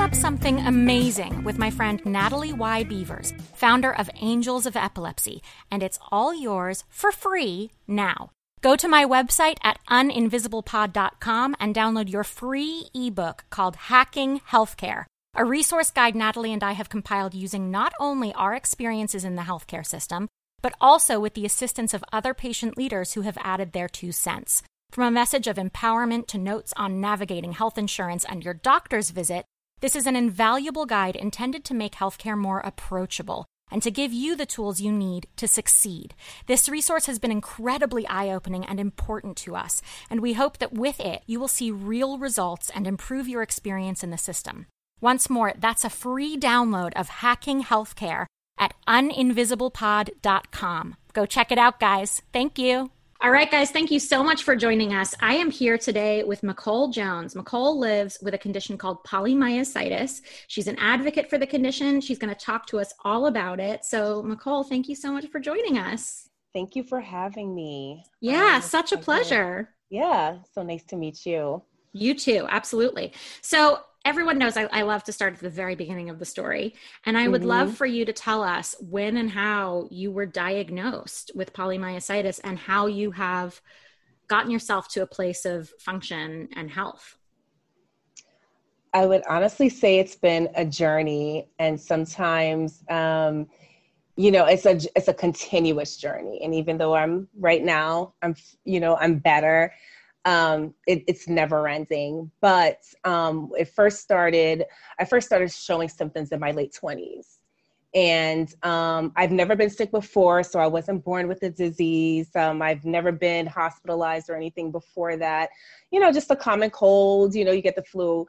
up something amazing with my friend Natalie Y. Beavers, founder of Angels of Epilepsy, and it's all yours for free now. Go to my website at uninvisiblepod.com and download your free ebook called Hacking Healthcare, a resource guide Natalie and I have compiled using not only our experiences in the healthcare system, but also with the assistance of other patient leaders who have added their two cents. From a message of empowerment to notes on navigating health insurance and your doctor's visit, this is an invaluable guide intended to make healthcare more approachable and to give you the tools you need to succeed. This resource has been incredibly eye opening and important to us, and we hope that with it, you will see real results and improve your experience in the system. Once more, that's a free download of Hacking Healthcare at uninvisiblepod.com. Go check it out, guys. Thank you. All right, guys, thank you so much for joining us. I am here today with Michole Jones. Michole lives with a condition called polymyositis. She's an advocate for the condition. She's going to talk to us all about it. So, Michole, thank you so much for joining us. Thank you for having me. Yeah, um, such a pleasure. Yeah, so nice to meet you. You too, absolutely. So, everyone knows I, I, love to start at the very beginning of the story. And I would mm-hmm. love for you to tell us when and how you were diagnosed with polymyositis and how you have gotten yourself to a place of function and health. I would honestly say it's been a journey, and sometimes, um, you know, it's a it's a continuous journey. And even though I'm right now, I'm you know I'm better um, it, it's never ending. But um, it first started, I first started showing symptoms in my late 20s. And um, I've never been sick before, so I wasn't born with the disease. Um, I've never been hospitalized or anything before that. You know, just a common cold, you know, you get the flu.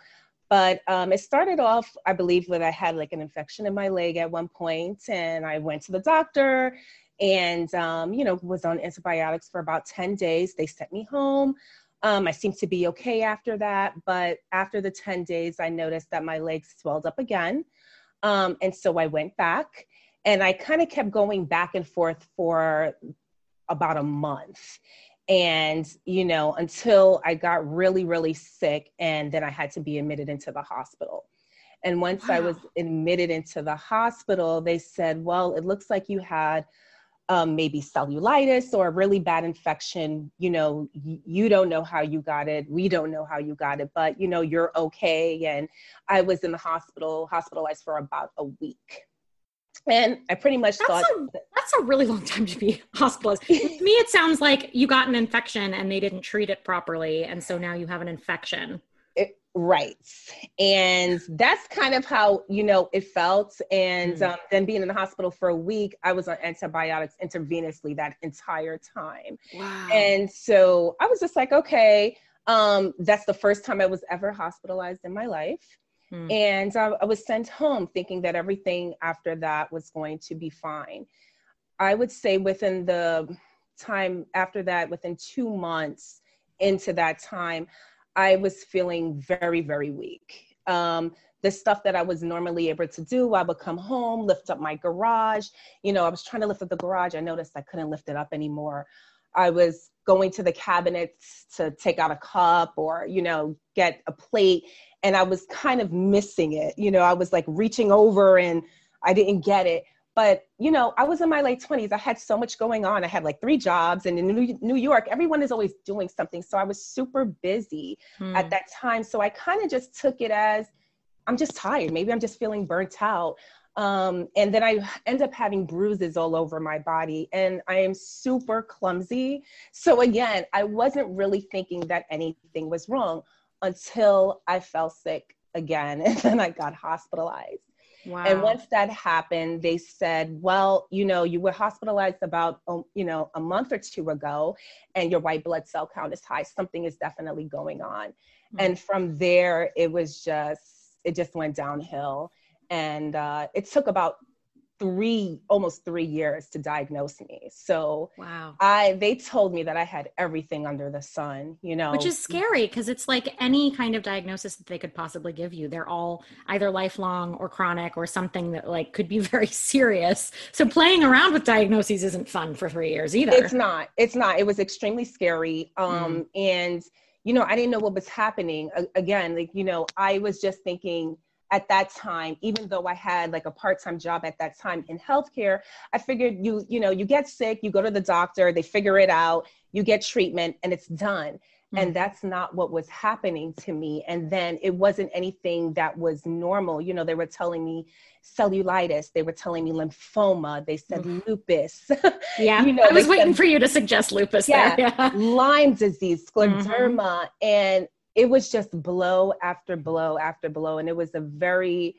But um, it started off, I believe, when I had like an infection in my leg at one point, and I went to the doctor and um, you know was on antibiotics for about 10 days they sent me home um, I seemed to be okay after that, but after the 10 days, I noticed that my legs swelled up again. Um, and so I went back and I kind of kept going back and forth for about a month. And, you know, until I got really, really sick, and then I had to be admitted into the hospital. And once wow. I was admitted into the hospital, they said, Well, it looks like you had um, maybe cellulitis or a really bad infection you know y- you don't know how you got it. We don't know how you got it but you know you're okay. And i was in the hospital hospitalized for about a week. And i pretty much that's thought a, that's a really long time to be hospitalized. To me it sounds like you got an infection and they didn't treat it properly. And so now you have an infection Right. And that's kind of how, you know, it felt. And mm. um, then being in the hospital for a week, I was on antibiotics intravenously that entire time. Wow. And so I was just like, okay, um, that's the first time I was ever hospitalized in my life. Mm. And uh, I was sent home thinking that everything after that was going to be fine. I would say within the time after that, within two months into that time, I was feeling very, very weak. Um, the stuff that I was normally able to do, I would come home, lift up my garage. You know, I was trying to lift up the garage. I noticed I couldn't lift it up anymore. I was going to the cabinets to take out a cup or, you know, get a plate. And I was kind of missing it. You know, I was like reaching over and I didn't get it but you know i was in my late 20s i had so much going on i had like three jobs and in new york everyone is always doing something so i was super busy hmm. at that time so i kind of just took it as I'm just tired. Maybe I'm just feeling burnt out. Um, and then I end up having bruises all over my body, and I am super clumsy. So, again, I wasn't really thinking that anything was wrong until I fell sick again, and then I got hospitalized. Wow. And once that happened, they said, well, you know, you were hospitalized about, um, you know, a month or two ago, and your white blood cell count is high. Something is definitely going on. Mm-hmm. And from there, it was just, it just went downhill and uh, it took about three almost three years to diagnose me. So wow. I they told me that i had everything under the sun you know. Which is scary because it's like any kind of diagnosis that they could possibly give you. They're all either lifelong or chronic or something that like could be very serious. So playing around with diagnoses isn't fun for three years either. It's not. It's not. It was extremely scary. Um mm. and you know i didn't know what was happening. Again like you know i was just thinking at that time even though i had like a part-time job at that time in healthcare i figured you you know you get sick you go to the doctor they figure it out you get treatment and it's done mm-hmm. and that's not what was happening to me and then it wasn't anything that was normal you know they were telling me cellulitis they were telling me lymphoma they said mm-hmm. lupus yeah you know i was waiting said, for you to suggest lupus yeah, there. yeah. lyme disease scleroderma mm-hmm. and it was just blow after blow after blow. And it was a very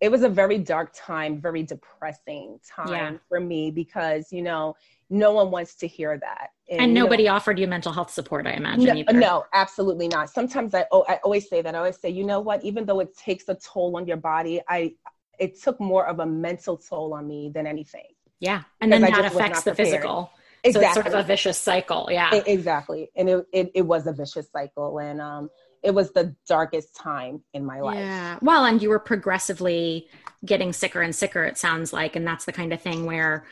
it was a very dark time very depressing time yeah. for me because you know no one wants to hear that. And, and nobody know, offered you mental health support i imagine no, no, absolutely not. Sometimes i oh, i always say that. I always say you know what? Even though it takes a toll on your body i it took more of a mental toll on me than anything yeah. And then that affects the physical Exactly. So it's sort of a vicious cycle. Yeah. Exactly. And it, it, it was a vicious cycle. And um, it was the darkest time in my life. Yeah. Well, and you were progressively getting sicker and sicker, it sounds like. And that's the kind of thing where,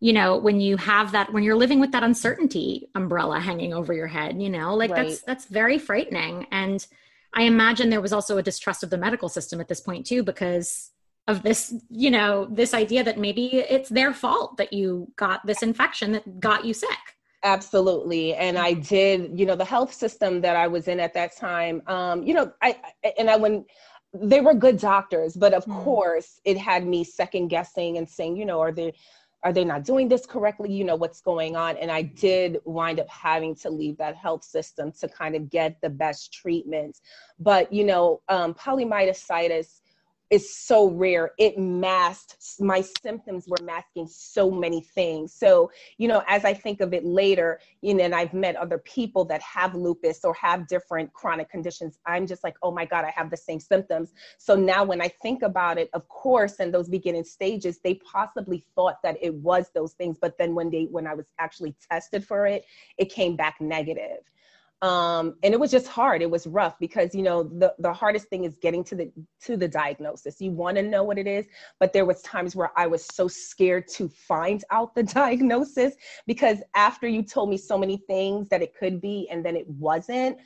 you know, when you have that, when you're living with that uncertainty umbrella hanging over your head, you know, like right. that's, that's very frightening. And I imagine there was also a distrust of the medical system at this point too, because of this you know this idea that maybe it's their fault that you got this infection that got you sick. Absolutely. And i did you know the health system that i was in at that time um you know i and i when they were good doctors but of mm. course it had me second guessing and saying you know are they are they not doing this correctly? You know what's going on? And i did wind up having to leave that health system to kind of get the best treatment but you know um, polymyositis is so rare. It masked my symptoms were masking so many things. So, you know, as I think of it later, you know, and I've met other people that have lupus or have different chronic conditions, I'm just like, oh my God, I have the same symptoms. So now when I think about it, of course, in those beginning stages, they possibly thought that it was those things. But then when they when I was actually tested for it, it came back negative um, and it was just hard. It was rough because you know the, the hardest thing is getting to the to the diagnosis. You want to know what it is but there was times where i was so scared to find out the diagnosis because after you told me so many things that it could be and then it wasn't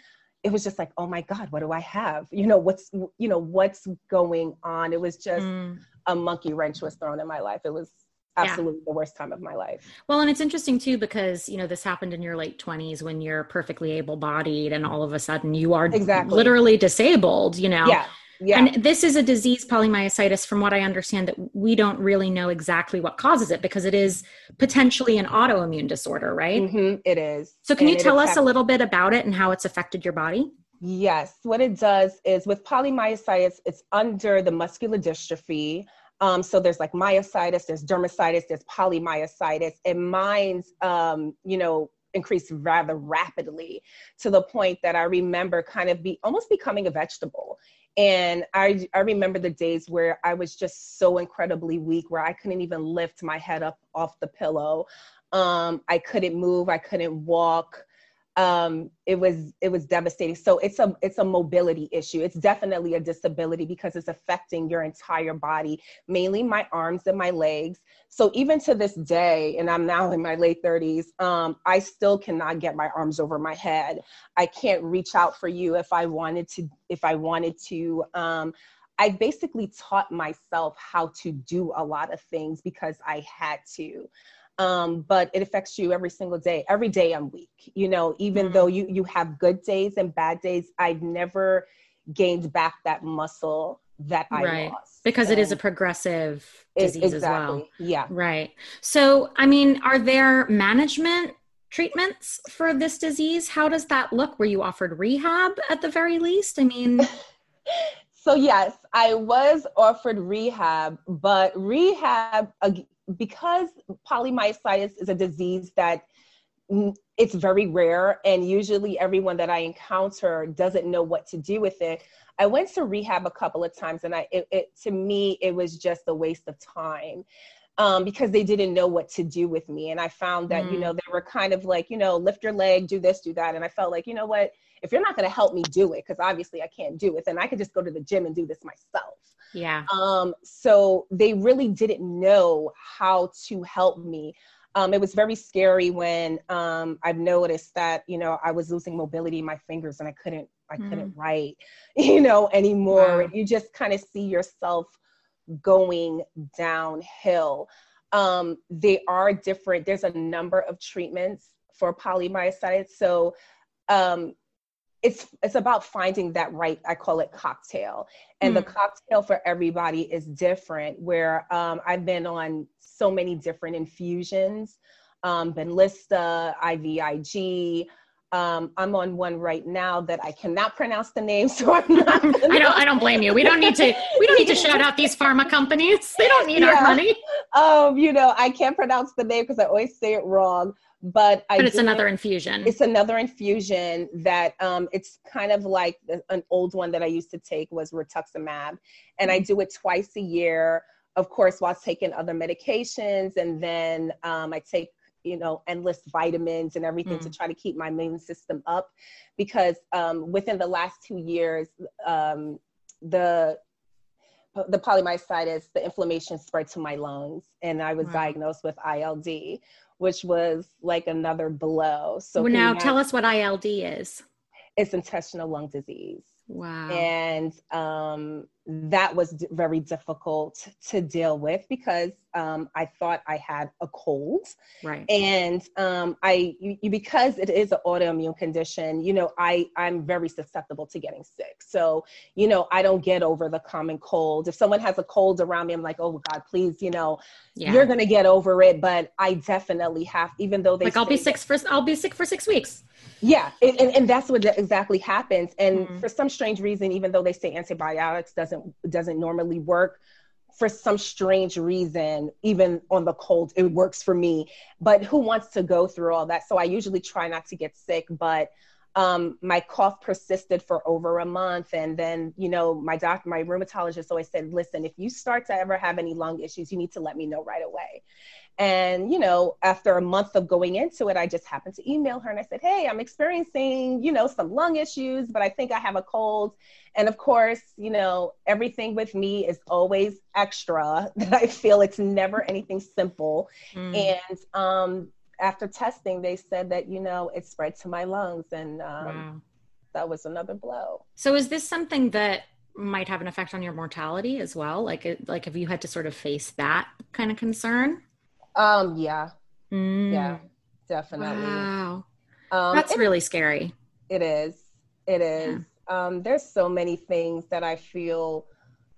it was just like oh my god what do i have? You know what's you know what's going on? It was just mm. a monkey wrench was thrown in my life. It was absolutely yeah. the worst time of my life. Well, and it's interesting too because you know this happened in your late 20s when you're perfectly able-bodied and all of a sudden you are exactly. literally disabled, you know. Yeah. Yeah. And this is a disease, polymyositis, from what I understand, that we don't really know exactly what causes it because it is potentially an autoimmune disorder, right? Mm-hmm, it is. So, can and you tell us a little bit about it and how it's affected your body? Yes. What it does is with polymyositis, it's under the muscular dystrophy. Um, so there's like myositis, there's dermasitis, there's polymyositis, and mine's, um, you know, increased rather rapidly to the point that I remember kind of be almost becoming a vegetable. And I, I remember the days where I was just so incredibly weak, where I couldn't even lift my head up off the pillow. Um, I couldn't move, I couldn't walk um, it was it was devastating. So it's a it's a mobility issue. It's definitely a disability because it's affecting your entire body, mainly my arms and my legs. So even to this day, and I'm now in my late 30s, um, I still cannot get my arms over my head. I can't reach out for you if I wanted to. If I wanted to. Um, I basically taught myself how to do a lot of things because I had to um, but it affects you every single day. Every day I'm weak, you know, even mm-hmm. though you you have good days and bad days, I've never gained back that muscle that I right. lost. Because and it is a progressive disease exactly. as well. Yeah. Right. So, I mean, are there management treatments for this disease? How does that look? Were you offered rehab at the very least? I mean, so yes, I was offered rehab, but rehab because polymyositis is a disease that it's very rare and usually everyone that i encounter doesn't know what to do with it i went to rehab a couple of times and i it, it to me it was just a waste of time um, because they didn't know what to do with me and i found that mm. you know they were kind of like you know lift your leg do this do that and i felt like you know what if you're not going to help me do it because obviously i can't do it then i could just go to the gym and do this myself yeah um so they really didn't know how to help me um, it was very scary when um, I've noticed that you know I was losing mobility in my fingers and I couldn't I mm. couldn't write you know anymore. Wow. You just kind of see yourself going downhill. Um, they are different. There's a number of treatments for polymyositis. So um, it's it's about finding that right i call it cocktail and mm. the cocktail for everybody is different where um, i've been on so many different infusions um, benlysta ivig um, I'm on one right now that I cannot pronounce the name, so I'm not. I don't. I don't blame you. We don't need to. We don't need to shout out these pharma companies. They don't need yeah. our money. Um, you know, I can't pronounce the name because I always say it wrong but I but it's another infusion. It's another infusion that um, it's kind of like the, an old one that I used to take was rituximab, and I do it twice a year. Of course, while taking other medications, and then um, I take you know endless vitamins and everything mm. to try to keep my immune system up, because um, within the last two years, um, the the polymyositis, the inflammation spread to my lungs, and I was wow. diagnosed with ILD, which was like another blow. So well, now tell us what ILD is. It's intestinal lung disease. Wow. And um, that was d- very difficult to deal with because um, I thought I had a cold. Right. And um, I, you, because it is an autoimmune condition, you know, I, I'm very susceptible to getting sick. So, you know, I don't get over the common cold. If someone has a cold around me, I'm like, oh God, please, you know, yeah. you're going to get over it. But I definitely have, even though they like, I'll be sick for, I'll be sick for six weeks. Yeah, and, and, that's what exactly happens. And mm-hmm. for some strange reason, even though they say antibiotics doesn't doesn't normally work, for some strange reason, even on the cold, it works for me. But who wants to go through all that? So I usually try not to get sick, but um, my cough persisted for over a month. And then, you know, my doctor, my rheumatologist always said, listen, if you start to ever have any lung issues, you need to let me know right away. And, you know, after a month of going into it, I just happened to email her and I said, Hey, I'm experiencing, you know, some lung issues, but I think I have a cold. And of course, you know, everything with me is always extra that I feel it's never anything simple. Mm. And um, after testing, they said that, you know, it spread to my lungs. And um, wow. that was another blow. So is this something that might have an effect on your mortality as well? Like, like have you had to sort of face that kind of concern? Um, yeah. Mm. Yeah, definitely. Wow. Um, That's really scary. It is. It is. Yeah. Um, there's so many things that I feel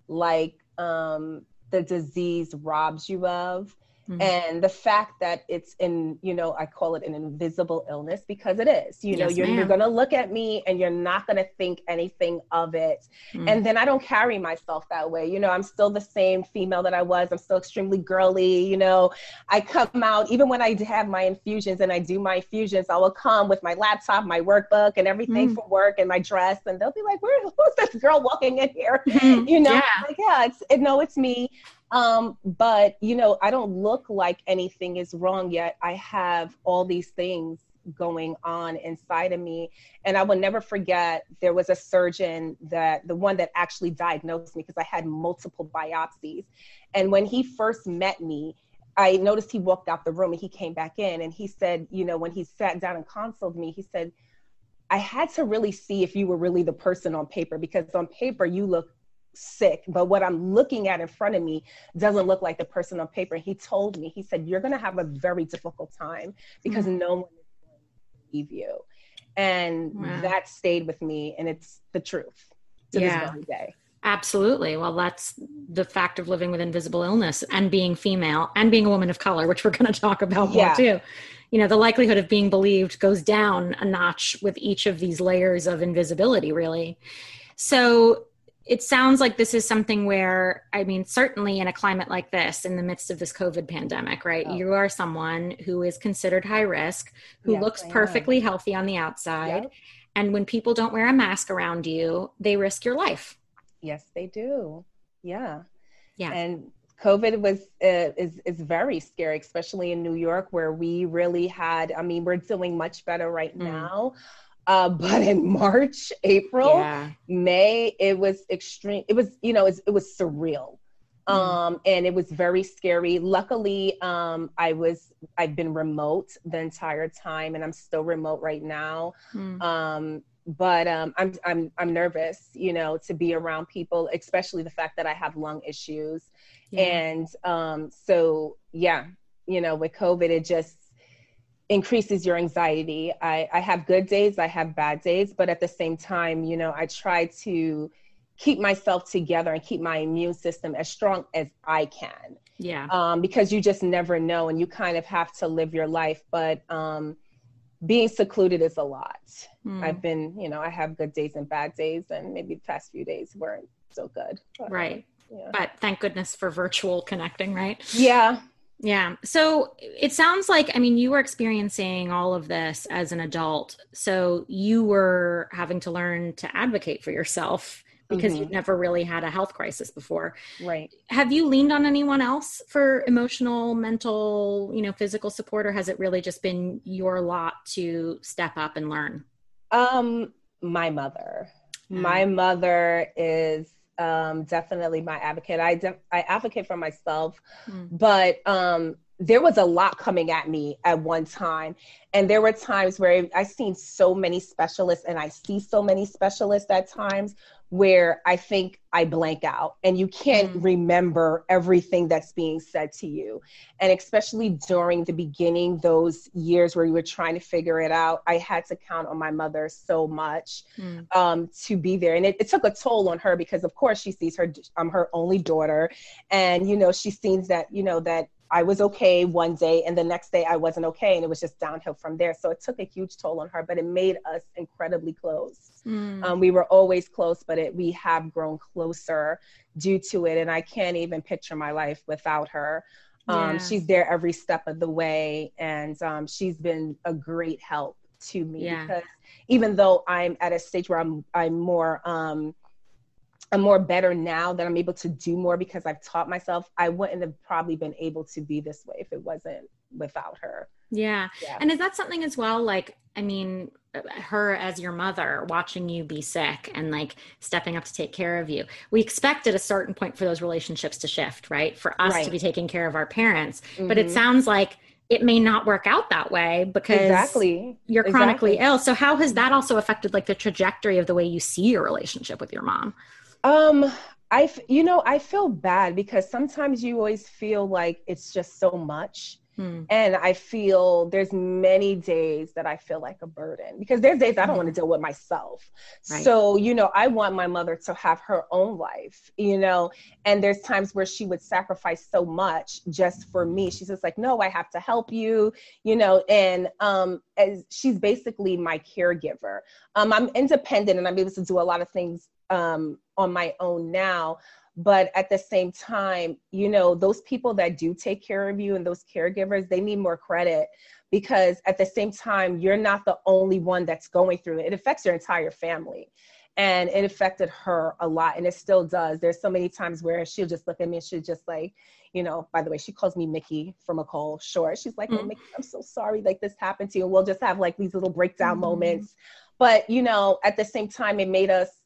like um, the disease robs you of. Mm-hmm. And the fact that it's in, you know, I call it an invisible illness because it is. You know, yes, you're, you're going to look at me and you're not going to think anything of it. Mm-hmm. And then I don't carry myself that way. You know, I'm still the same female that I was. I'm still extremely girly. You know, I come out, even when I have my infusions and I do my infusions, I will come with my laptop, my workbook, and everything mm-hmm. for work and my dress. And they'll be like, Where, who's this girl walking in here? Mm-hmm. You know, yeah. like, yeah, it's, it, no, it's me. Um, but you know, I don't look like anything is wrong yet. I have all these things going on inside of me. And I will never forget there was a surgeon that the one that actually diagnosed me because I had multiple biopsies. And when he first met me, I noticed he walked out the room and he came back in and he said, you know, when he sat down and consulted me, he said, I had to really see if you were really the person on paper because on paper you look sick, but what I'm looking at in front of me doesn't look like the person on paper. He told me, he said, You're going to have a very difficult time because mm-hmm. no one is going to believe you. And wow. that stayed with me, and it's the truth to yeah. this very day. Absolutely. Well, that's the fact of living with invisible illness and being female and being a woman of color, which we're going to talk about yeah. more too. You know, the likelihood of being believed goes down a notch with each of these layers of invisibility, really. So it sounds like this is something where, I mean, certainly in a climate like this, in the midst of this COVID pandemic, right? Oh. You are someone who is considered high risk, who yes, looks perfectly healthy on the outside. Yep. And when people don't wear a mask around you, they risk your life Yes, they do. Yeah. Yeah. And COVID was uh, is is very scary, especially in New York, where we really had. I mean, we're doing much better right mm. now, uh, but in March, April, yeah. May, it was extreme. It was you know it was surreal, mm. um, and it was very scary. Luckily, um, I was I've been remote the entire time, and I'm still remote right now. Mm. Um, but um, I'm I'm I'm nervous, you know, to be around people, especially the fact that I have lung issues, yeah. and um, so yeah, you know, with COVID, it just increases your anxiety. I, I have good days, I have bad days, but at the same time, you know, I try to keep myself together and keep my immune system as strong as I can. Yeah. Um, because you just never know, and you kind of have to live your life, but um being secluded is a lot. Mm. I've been, you know, I have good days and bad days, and maybe the past few days weren't so good. But, right. Yeah. But thank goodness for virtual connecting, right? Yeah. Yeah. So it sounds like, I mean, you were experiencing all of this as an adult. So you were having to learn to advocate for yourself because mm-hmm. you've never really had a health crisis before. Right. Have you leaned on anyone else for emotional, mental, you know, physical support or has it really just been your lot to step up and learn? Um my mother. Mm. My mother is um definitely my advocate. I de- I advocate for myself, mm. but um there was a lot coming at me at one time and there were times where i seen so many specialists and i see so many specialists at times where I think I blank out and you can't mm. remember everything that's being said to you. And especially during the beginning, those years where you were trying to figure it out, I had to count on my mother so much mm. um, to be there. And it, it, took a toll on her because, of course, she sees her, I'm her only daughter. And, you know, she sees that, you know, that I was okay one day and the next day I wasn't okay. And it was just downhill from there. So it took a huge toll on her, but it made us incredibly close. Mm. Um, we were always close, but it, we have grown closer due to it. And I can't even picture my life without her. Um, yeah. She's there every step of the way. And um, she's been a great help to me yeah. because even though I'm at a stage where I'm, I'm more, um, I'm more better now that I'm able to do more because I've taught myself. I wouldn't have probably been able to be this way if it wasn't without her. Yeah. yeah. And is that something as well? Like, I mean, her as your mother watching you be sick and like stepping up to take care of you. We expect at a certain point for those relationships to shift, right? For us right. to be taking care of our parents. Mm-hmm. But it mm-hmm. sounds like it may not work out that way because exactly you're chronically exactly. ill. So how has that also affected like the trajectory of the way you see your relationship with your mom? Um, I, you know, I feel bad because sometimes you always feel like it's just so much. Hmm. And I feel there's many days that I feel like a burden because there's days I don't want to deal with myself. Right. So, you know, I want my mother to have her own life, you know, and there's times where she would sacrifice so much just for me. She's just like, no, I have to help you, you know, and um, as she's basically my caregiver. Um, I'm independent and I'm able to do a lot of things um, on my own now. But at the same time you know those people that do take care of you and those caregivers they need more credit because at the same time you're not the only one that's going through it. It affects your entire family and it affected her a lot and it still does. There's so many times where she'll just look at me and she'll just like you know by the way she calls me mickey from a call short. She's like mm-hmm. oh, mickey i'm so sorry like this happened to you. And we'll just have like these little breakdown mm-hmm. moments. But you know at the same time it made us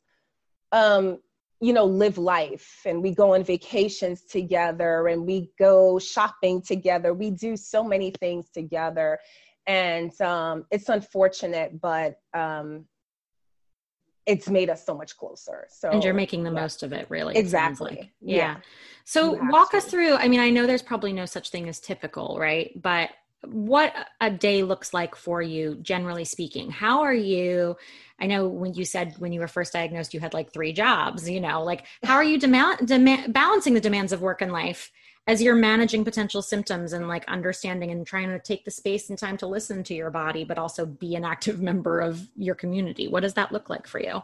um, you know, live life and we go on vacations together and we go shopping together. We do so many things together. And um, it's unfortunate, but um, it's made us so much closer. So and you're making the yeah. most of it, really. Exactly. Like. Yeah. yeah. So walk us through. I mean, I know there's probably no such thing as typical, right? But what a day looks like for you generally speaking. How are you i know when you said when you were first diagnosed you had like three jobs you know like how are you demand, demand balancing the demands of work and life as you're managing potential symptoms and like understanding and trying to take the space and time to listen to your body but also be an active member of your community? What does that look like for you?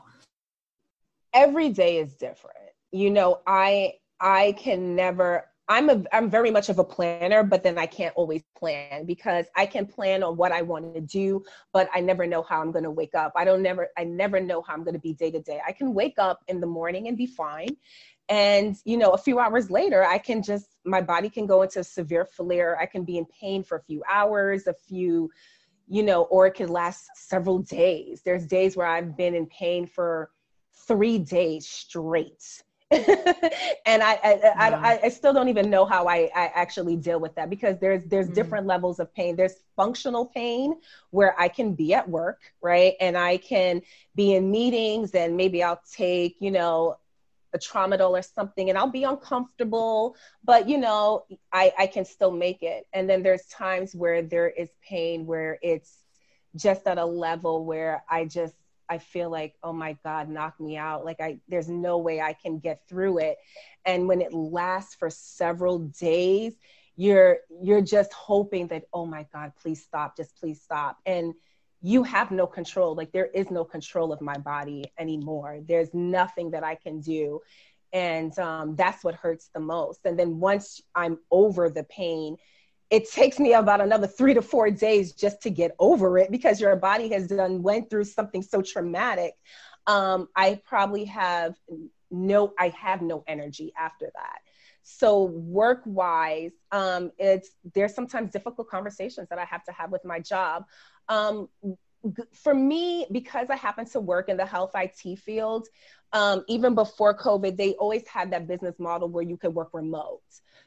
Every day is different. You know i i can never I'm a I'm very much of a planner, but then I can't always plan because I can plan on what I want to do, but I never know how I'm going to wake up. I don't never I never know how I'm going to be day to day. I can wake up in the morning and be fine. And you know, a few hours later, I can just my body can go into severe flare. I can be in pain for a few hours, a few, you know, or it could last several days. There's days where I've been in pain for three days straight and I I, yeah. I, I still don't even know how I, I actually deal with that because there's there's mm different levels of pain. There's functional pain where I can be at work, right? And I can be in meetings and maybe I'll take, you know, a tramadol or something and I'll be uncomfortable, but you know, I, I can still make it. And then there's times where there is pain where it's just at a level where I just I feel like, oh my God, knock me out. Like I there's no way I can get through it. And when it lasts for several days, you're you're just hoping that, oh my God, please stop, just please stop. And you have no control. Like there is no control of my body anymore. There's nothing that I can do. And um, that's what hurts the most. And then once I'm over the pain, it takes me about another three to four days just to get over it because your body has done went through something so traumatic. Um, i probably have no i have no energy after that. So work wise um, it's there's sometimes difficult conversations that i have to have with my job. Um, for me because i happen to work in the health it field um, even before covid they always had that business model where you could work remote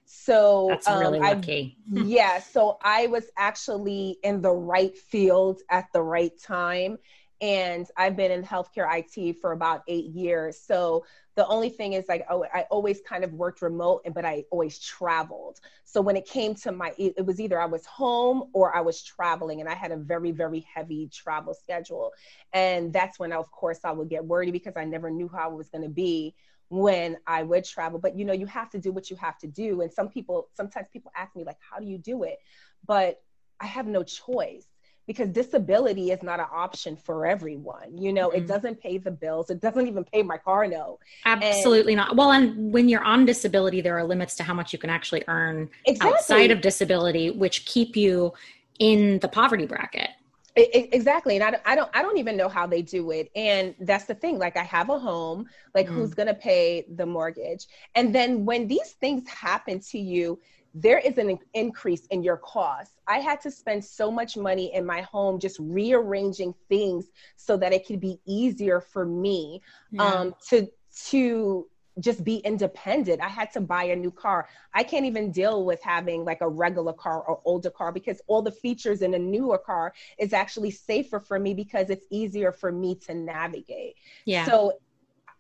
so that's um, really lucky. yeah. So I was actually in the right field at the right time. And I've been in healthcare IT for about eight years. So the only thing is like oh, I always kind of worked remote, but I always traveled. So when it came to my, it was either I was home or I was traveling, and I had a very very heavy travel schedule. And that's when, of course, I would get worried because I never knew how I was going to be when I would travel. But you know, you have to do what you have to do. And some people, sometimes people ask me, like, how do you do it? But I have no choice because disability is not an option for everyone. You know, mm-hmm. it doesn't pay the bills. It doesn't even pay my car note. Absolutely and, not. Well, and when you're on disability, there are limits to how much you can actually earn exactly. outside of disability, which keep you in the poverty bracket. It, exactly and I, I don't i don't even know how they do it and that's the thing like i have a home like mm. who's going to pay the mortgage and then when these things happen to you there is an increase in your costs i had to spend so much money in my home just rearranging things so that it could be easier for me yeah. um, to to just be independent. I had to buy a new car. I can't even deal with having like a regular car or older car because all the features in a newer car is actually safer for me because it's easier for me to navigate. Yeah. So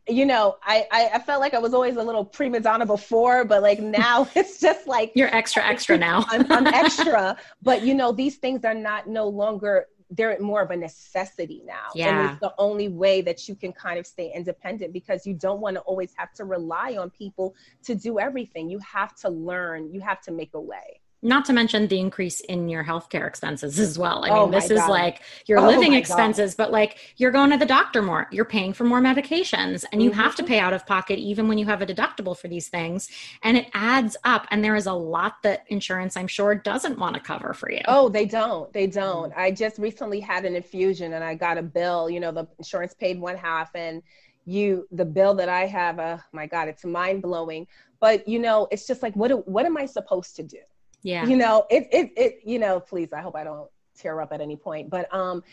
you know, I, I, I felt like I was always a little prima donna before, but like now it's just like you're extra extra now. I'm, I'm extra, but you know, these things are not no longer they're more of a necessity now. Yeah. And it's the only way that you can kind of stay independent because you don't want to always have to rely on people to do everything. You have to learn, you have to make a way not to mention the increase in your healthcare expenses as well. I mean, oh this God. is like your oh living expenses, God. but like you're going to the doctor more, you're paying for more medications, and you mm-hmm. have to pay out of pocket even when you have a deductible for these things. And it adds up. And there is a lot that insurance, I'm sure, doesn't want to cover for you. Oh, they don't. They don't. I just recently had an infusion and I got a bill. You know, the insurance paid one half, and you, the bill that I have, uh, my God, it's mind blowing. But you know, it's just like, what, what am I supposed to do? Yeah. You know, it, it, it, you know, please, I hope I don't tear up at any point, but, um,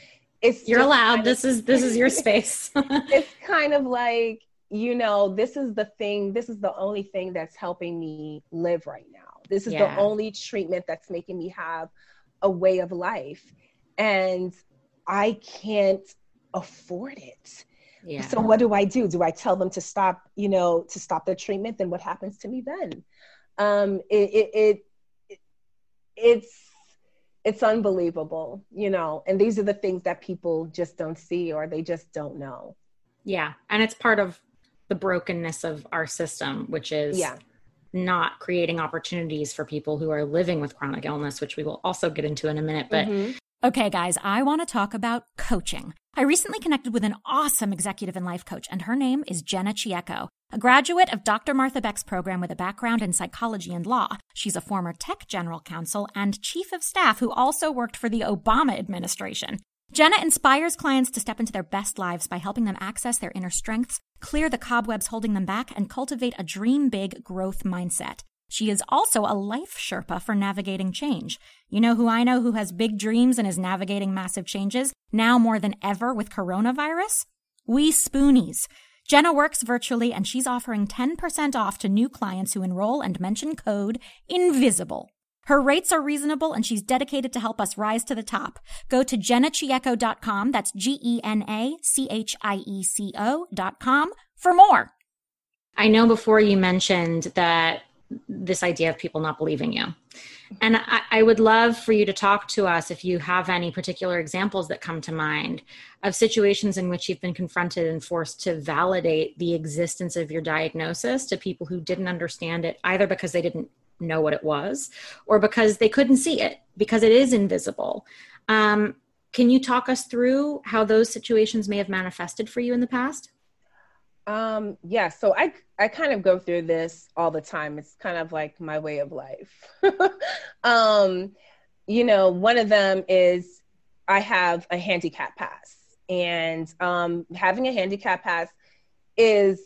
it's, you're allowed. This of, is, this is your space. it's kind of like, you know, this is the thing, this is the only thing that's helping me live right now. This is yeah. the only treatment that's making me have a way of life. And I can't afford it. Yeah. So what do I do? Do I tell them to stop, you know, to stop their treatment? Then what happens to me then? Um, it, it, it it's it's unbelievable, you know, and these are the things that people just don't see or they just don't know. Yeah. And it's part of the brokenness of our system, which is yeah. not creating opportunities for people who are living with chronic illness, which we will also get into in a minute. But mm-hmm. Okay, guys, I want to talk about coaching. I recently connected with an awesome executive and life coach, and her name is Gena Chieco. A graduate of Dr. Martha Beck's program with a background in psychology and law, she's a former tech general counsel and chief of staff who also worked for the Obama administration. Gena inspires clients to step into their best lives by helping them access their inner strengths, clear the cobwebs holding them back, and cultivate a dream big growth mindset. She is also a life Sherpa for navigating change. You know who I know who has big dreams and is navigating massive changes now more than ever with coronavirus? We Spoonies. Gena works virtually and she's offering 10% off to new clients who enroll and mention code INVISIBLE. Her rates are reasonable and she's dedicated to help us rise to the top. Go to genachieco.com, that's G-E-N-A-C-H-I-E-C-O.com for more. I know before you mentioned that this idea of people not believing you. And I, I, would love for you to talk to us if you have any particular examples that come to mind of situations in which you've been confronted and forced to validate the existence of your diagnosis to people who didn't understand it, either because they didn't know what it was or because they couldn't see it, because it is invisible. Um, can you talk us through how those situations may have manifested for you in the past? Um, yeah, so I I kind of go through this all the time. It's kind of like my way of life. um, you know, one of them is I have a handicap pass, and um, having a handicap pass is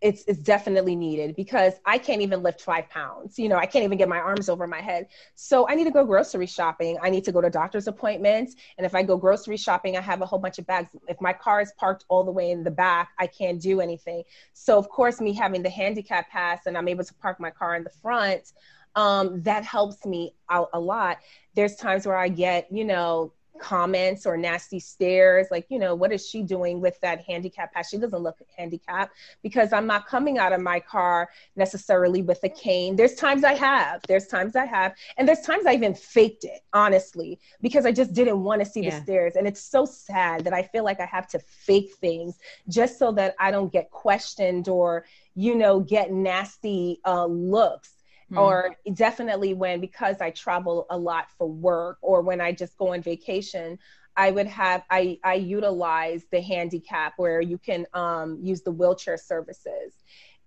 it's it's definitely needed because I can't even lift five pounds. You know, I can't even get my arms over my head. So I need to go grocery shopping. I need to go to doctor's appointments. And if I go grocery shopping, I have a whole bunch of bags. If my car is parked all the way in the back, I can't do anything. So of course, me having the handicap pass and I'm able to park my car in the front, um, that helps me out a lot. There's times where I get, you know, comments or nasty stares like you know what is she doing with that handicap pass she doesn't look handicapped because i'm not coming out of my car necessarily with a cane. There's times i have there's times i have and there's times i even faked it honestly because i just didn't want to see yeah. the stares and it's so sad that i feel like i have to fake things just so that i don't get questioned or you know get nasty uh, looks Mm. Or definitely when, because I travel a lot for work or when I just go on vacation, I would have, I, I utilize the handicap where you can um, use the wheelchair services.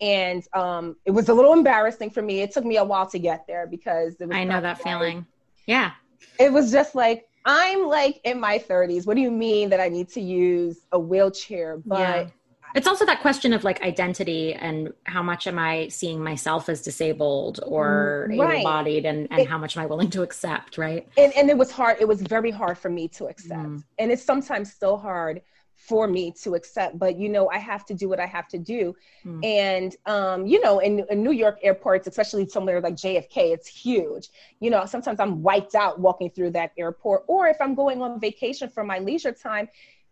And um, it was a little embarrassing for me. It took me a while to get there because it was I know that feeling. Yeah. It was just like, I'm like in my 30s. What do you mean that I need to use a wheelchair? But yeah it's also that question of like identity and how much am i seeing myself as disabled or mm, right. able-bodied and, and it, how much am i willing to accept right and, and it was hard it was very hard for me to accept mm. and it's sometimes still hard for me to accept but you know i have to do what i have to do mm. and um, you know in, in, new york airports especially somewhere like jfk it's huge you know sometimes i'm wiped out walking through that airport or if i'm going on vacation for my leisure time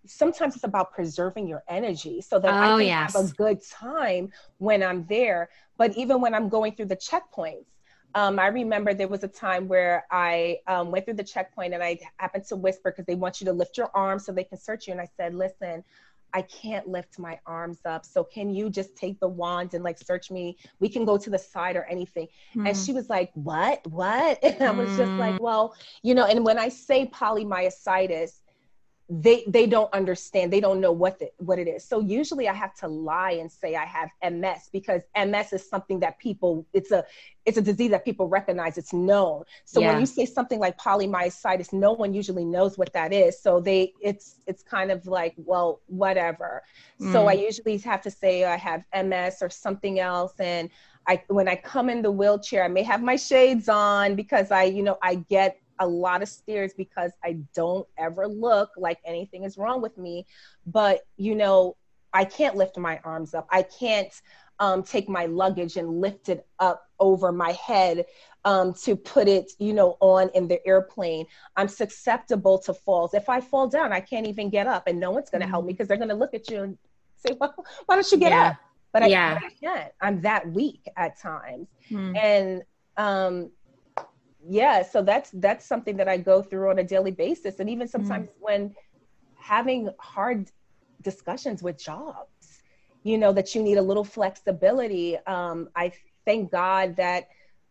sometimes it's about preserving your energy so that oh, I can yes. have a good time when I'm there. But even when I'm going through the checkpoints, um, I remember there was a time where I um, went through the checkpoint and I happened to whisper because they want you to lift your arms so they can search you. And I said, listen, I can't lift my arms up. So can you just take the wand and like search me? We can go to the side or anything. Mm. And hmm. she was like, what, what? And I was mm. just like, hmm. well, you know, and when I say polymyositis, they they don't understand. They don't know what the, what it is. So usually i have to lie and say i have ms because ms is something that people it's a it's a disease that people recognize. It's known. So yeah. when you say something like polymyositis no one usually knows what that is. So they it's it's kind of like well whatever. Mm. so i usually have to say i have ms or something else. And I, when I come in the wheelchair, I may have my shades on because I, you know, I get a lot of stares because I don't ever look like anything is wrong with me. But, you know, I can't lift my arms up. I can't um, take my luggage and lift it up over my head um, to put it, you know, on in the airplane. I'm susceptible to falls. If I fall down, I can't even get up, and no one's going to mm help me because they're going to look at you and say, well, "Why don't you get yeah. up?" But I, yeah. I, can't. I'm that weak at times, mm and um, yeah so that's that's something that i go through on a daily basis and even sometimes mm-hmm. when having hard discussions with jobs you know that you need a little flexibility um, i thank god that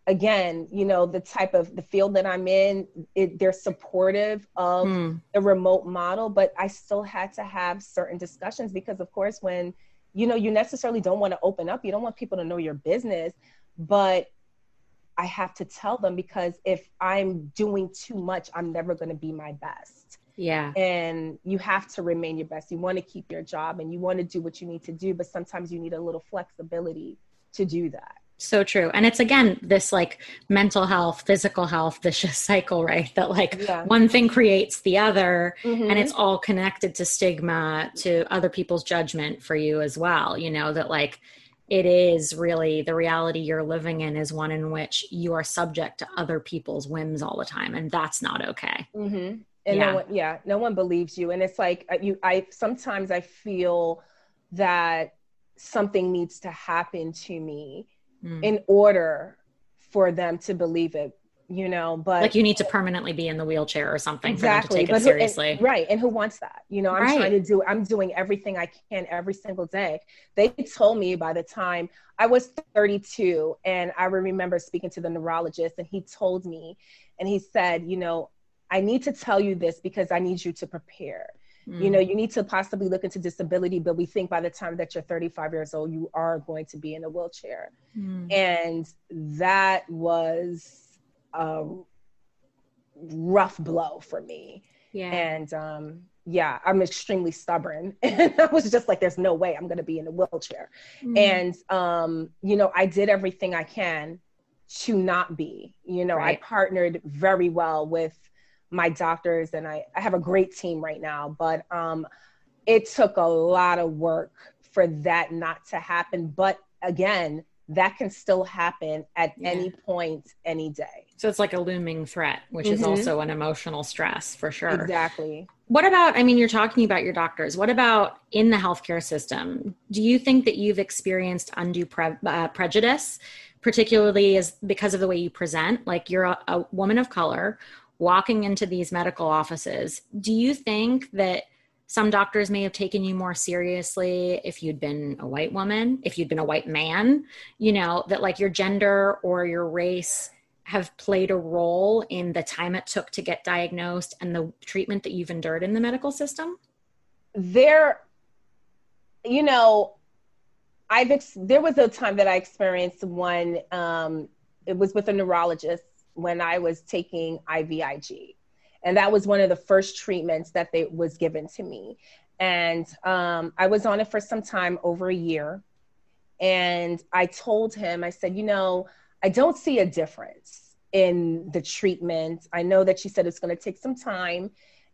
again you know the type of the field that i'm in it, they're supportive of mm. the remote model but i still had to have certain discussions because of course when you know you necessarily don't want to open up you don't want people to know your business but I have to tell them because if I'm doing too much, I'm never going to be my best. Yeah. And you have to remain your best. You want to keep your job and you want to do what you need to do, but sometimes you need a little flexibility to do that. So true. And it's again this like mental health, physical health vicious cycle, right? That like yeah. one thing creates the other mm-hmm. and it's all connected to stigma, to other people's judgment for you as well. You know, that like it is really the reality you're living in is one in which you are subject to other people's whims all the time and that's not okay mm-hmm. and yeah. no one yeah no one believes you and it's like uh, you i sometimes i feel that something needs to happen to me mm. in order for them to believe it you know but like you need to permanently be in the wheelchair or something exactly for them to take but it seriously and, right and who wants that you know i'm right. trying to do i'm doing everything i can every single day they told me by the time i was 32 and i remember speaking to the neurologist and he told me and he said you know i need to tell you this because i need you to prepare mm. you know you need to possibly look into disability but we think by the time that you're 35 years old you are going to be in a wheelchair mm. and that was a rough blow for me. Yeah. And um, yeah, I'm extremely stubborn. And I was just like, there's no way I'm going to be in a wheelchair. Mm-hmm. And, um, you know, I did everything I can to not be. You know, right. I partnered very well with my doctors and I, I have a great team right now, but um, it took a lot of work for that not to happen. But again, that can still happen at yeah. any point, any day. So it's like a looming threat, which mm-hmm. is also an emotional stress for sure. Exactly. What about, I mean, you're talking about your doctors. What about in the healthcare system? Do you think that you've experienced undue pre- uh, prejudice, particularly as because of the way you present? Like you're a, a woman of color walking into these medical offices. Do you think that some doctors may have taken you more seriously if you'd been a white woman, if you'd been a white man, you know, that like your gender or your race have played a role in the time it took to get diagnosed and the treatment that you've endured in the medical system? There, you know, I've ex- there was a time that I experienced one. Um, it was with a neurologist when I was taking IVIG, and that was one of the first treatments that they was given to me. And um, I was on it for some time, over a year. And I told him, I said, you know, I don't see a difference in the treatment. I know that she said it's going to take some time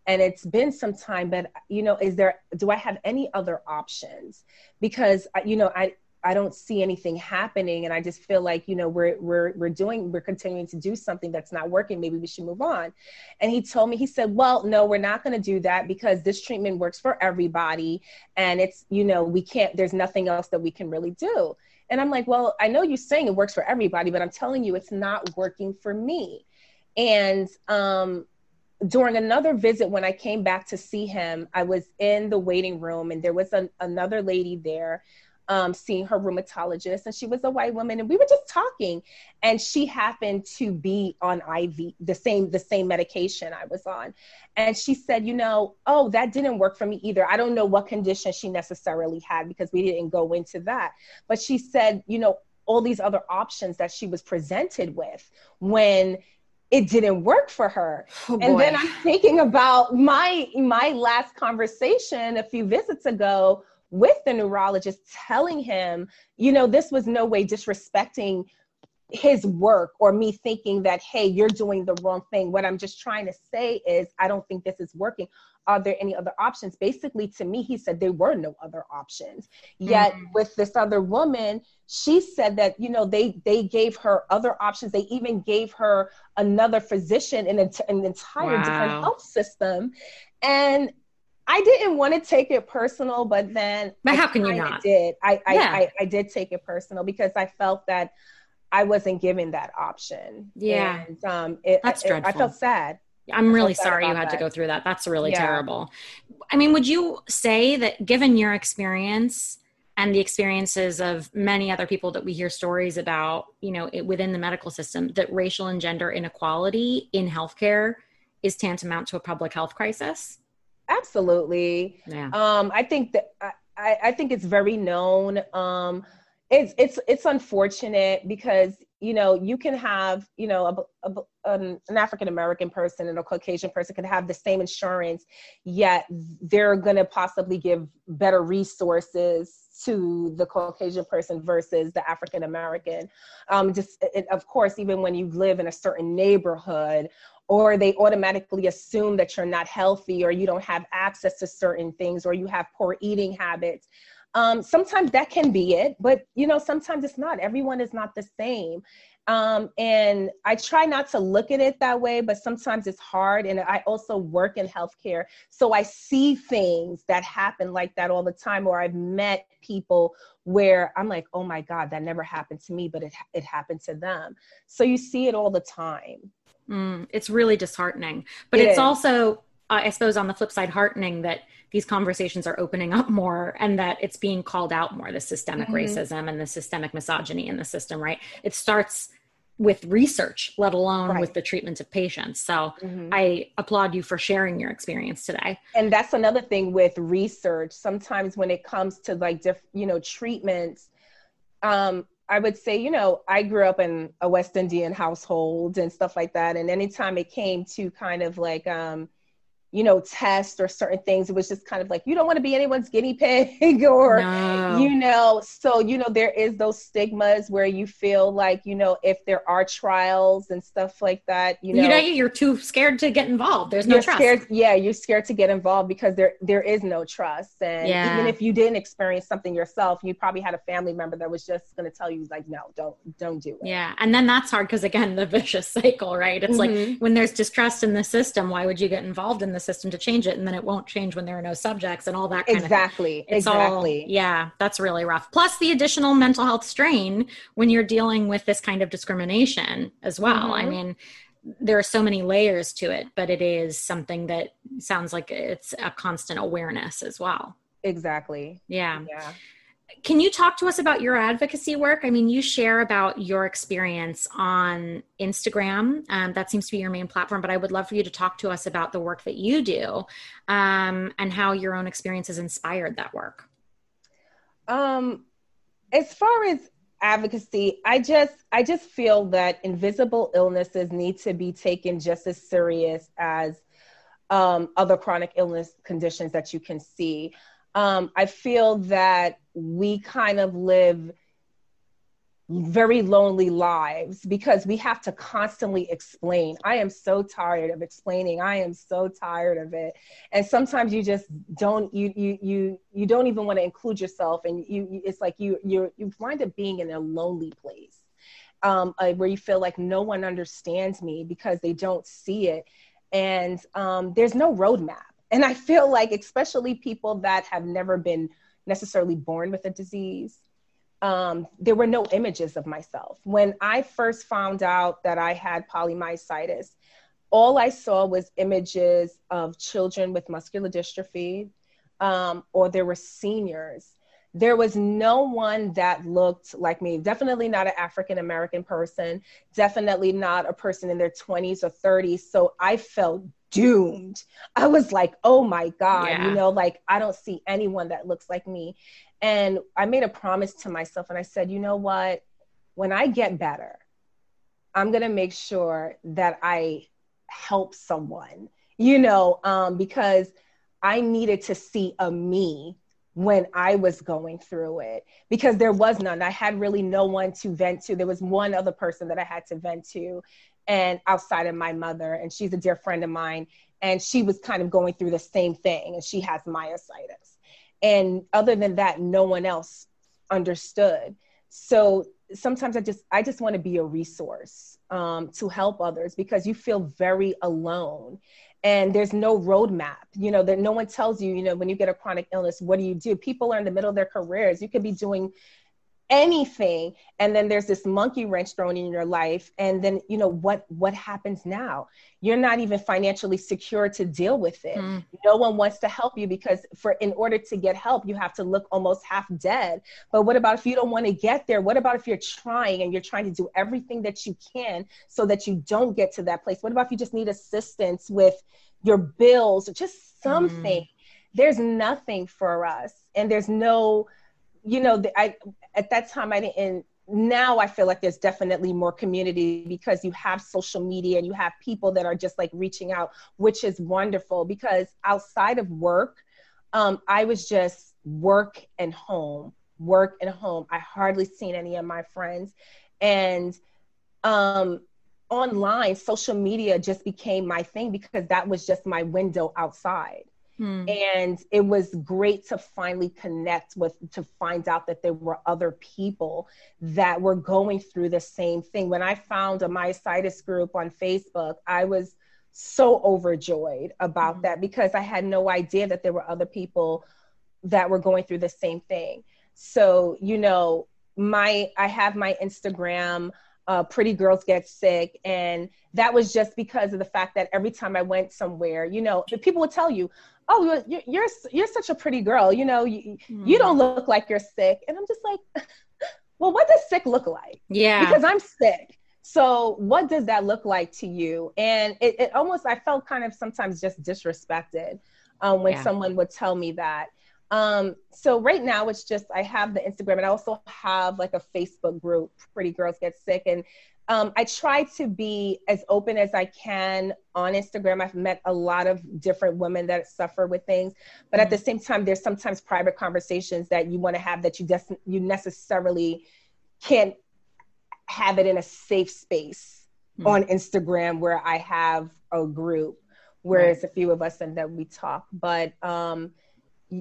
and it's been some time but you know is there do i have any other options? Because you know i I don't see anything happening and I just feel like you know we're we're we're doing we're continuing to do something that's not working. Maybe we should move on. And he told me he said well no we're not going to do that because this treatment works for everybody and it's you know we can't there's nothing else that we can really do and I'm like, well, I know you're saying it works for everybody, but I'm telling you, it's not working for me. And um, during another visit, when I came back to see him, I was in the waiting room and there was an, another lady there um, seeing her rheumatologist, and she was a white woman, and we were just talking, and she happened to be on IV, the same the same medication I was on, and she said, you know, oh, that didn't work for me either. I don't know what condition she necessarily had because we didn't go into that, but she said, you know, all these other options that she was presented with when it didn't work for her. Oh, and then I'm thinking about my my last conversation a few visits ago with the neurologist telling him, you know, this was no way disrespecting his work or me thinking that, hey, you're doing the wrong thing. What I'm just trying to say is, I don't think this is working. Are there any other options? Basically, to me, he said there were no other options. Yet mm-hmm. with this other woman, she said that you know they they gave her other options. They even gave her another physician in, a, an entire wow. different health system, and I didn't want to take it personal, but then but how can you not? Did I I, yeah. I I did take it personal because I felt that I wasn't given that option. Yeah. And um, it, That's dreadful. I felt sad. I'm really sorry you had that. to go through that. That's really yeah. terrible. I mean, would you say that given your experience and the experiences of many other people that we hear stories about, you know, it, within the medical system, that racial and gender inequality in healthcare is tantamount to a public health crisis? Absolutely. Yeah. Um, I think that I, I think it's very known. Um, it's it's it's unfortunate because you know you can have you know a, a, an, an African American person and a Caucasian person can have the same insurance, yet they're going to possibly give better resources to the Caucasian person versus the African American. Um, just it, of course, even when you live in a certain neighborhood, or they automatically assume that you're not healthy, or you don't have access to certain things, or you have poor eating habits. Um, sometimes that can be it, but you know, sometimes it's not. Everyone is not the same. Um, and I try not to look at it that way, but sometimes it's hard. And I also work in healthcare. So I see things that happen like that all the time, or I've met people where I'm like, oh my God, that never happened to me, but it, it happened to them. So you see it all the time. Mm, it's really disheartening. But it it's is. also, I suppose, on the flip side, heartening that these conversations are opening up more and that it's being called out more the systemic mm-hmm. racism and the systemic misogyny in the system right it starts with research let alone right. with the treatment of patients so mm-hmm. i applaud you for sharing your experience today and that's another thing with research sometimes when it comes to like diff, you know treatments um I would say, you know, I grew up in a West Indian household and stuff like that. And anytime it came to kind of like, um, you know, test or certain things. It was just kind of like, you don't want to be anyone's guinea pig or, no. you know, so, you know, there is those stigmas where you feel like, you know, if there are trials and stuff like that, you know, you know you're too scared to get involved. There's no trust. Scared, yeah. You're scared to get involved because there, there is no trust. And yeah. even if you didn't experience something yourself, you probably had a family member that was just going to tell you like, no, don't, don't do it. Yeah. And then that's hard. Cause again, the vicious cycle, right? It's mm-hmm. like when there's distrust in the system, why would you get involved in this? System to change it and then it won't change when there are no subjects and all that kind exactly of thing. exactly all, yeah that's really rough. Plus the additional mental health strain when you're dealing with this kind of discrimination as well. Mm-hmm. i mean there are so many layers to it but it is something that sounds like it's a constant awareness as well. Exactly. Yeah. Yeah can you talk to us about your advocacy work? I mean, you share about your experience on Instagram. Um, that seems to be your main platform, but I would love for you to talk to us about the work that you do um, and how your own experience has inspired that work. Um, as far as advocacy, I just I just feel that invisible illnesses need to be taken just as serious as um, other chronic illness conditions that you can see um, I feel that we kind of live very lonely lives because we have to constantly explain. I am so tired of explaining. I am so tired of it. And sometimes you just don't you you you you don't even want to include yourself and you, it's like you you you wind up being in a lonely place. Um, uh, where you feel like no one understands me because they don't see it and um, there's no roadmap and I feel like, especially people that have never been necessarily born with a disease, um, there were no images of myself. When I first found out that I had polymyositis, all I saw was images of children with muscular dystrophy, um, or there were seniors. There was no one that looked like me. Definitely not an African American person, definitely not a person in their 20s or 30s. So I felt doomed. I was like, oh my God, yeah. you know, like I don't see anyone that looks like me. And I made a promise to myself and I said, you know what? When I get better, I'm going to make sure that I help someone, you know, um, because I needed to see a me when I was going through it because there was none. I had really no one to vent to. There was one other person that I had to vent to and outside of my mother and she's a dear friend of mine and she was kind of going through the same thing and she has myositis. And other than that no one else understood. So sometimes i just i just want to be a resource um, to help others because you feel very alone and there's no roadmap. You know that no one tells you you know when you get a chronic illness what do you do? People are in the middle of their careers. You could be doing anything and then there's this monkey wrench thrown in your life and then you know what what happens now? You're not even financially secure to deal with it. Mm. no one wants to help you because for in order to get help you have to look almost half dead. But what about if you don't want to get there? What about if you're trying and you're trying to do everything that you can so that you don't get to that place? What about if you just need assistance with your bills? Or just something. Mm. there's nothing for us and there's no you know, the, I at that time I didn't. Now I feel like there's definitely more community because you have social media and you have people that are just like reaching out, which is wonderful. Because outside of work, um, I was just work and home, work and home. I hardly seen any of my friends, and um, online social media just became my thing because that was just my window outside Hmm. And it was great to finally connect with, to find out that there were other people that were going through the same thing. When I found a myositis group on Facebook, I was so overjoyed about hmm. that because I had no idea that there were other people that were going through the same thing. So, you know, my, I have my Instagram uh, Pretty Girls Get Sick. And that was just because of the fact that every time I went somewhere, you know, people would tell you, oh you're you're you're such a pretty girl. You know you, mm. you don't look like you're sick. And i'm just like well what does sick look like? Yeah. Because i'm sick. So what does that look like to you? And it, it almost i felt kind of sometimes just disrespected um, when yeah. someone would tell me that um, so right now it's just I have the Instagram and I also have like a Facebook group, Pretty Girls Get Sick, and um, I try to be as open as I can on Instagram. I've met a lot of different women that suffer with things, but mm-hmm. at the same time, there's sometimes private conversations that you want to have that you des- you necessarily can't have it in a safe space mm-hmm. on Instagram where I have a group where right. it's a few of us and that we talk. But um,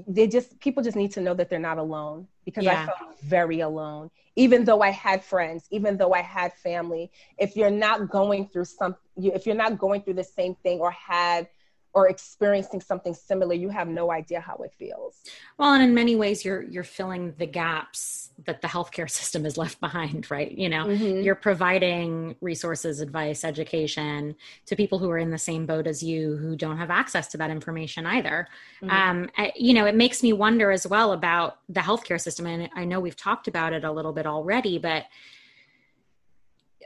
they just people just need to know that they're not alone because yeah. I felt very alone. Even though I had friends, even though I had family, if you're not going through some, if you're not going through the same thing or had or experiencing something similar, you have no idea how it feels. Well, and in many ways, you're you're filling the gaps that the healthcare system is left behind, right? You know, mm-hmm. you're providing resources, advice, education to people who are in the same boat as you who don't have access to that information either. Mm-hmm. Um, you know, it makes me wonder as well about the healthcare system, and I know we've talked about it a little bit already, but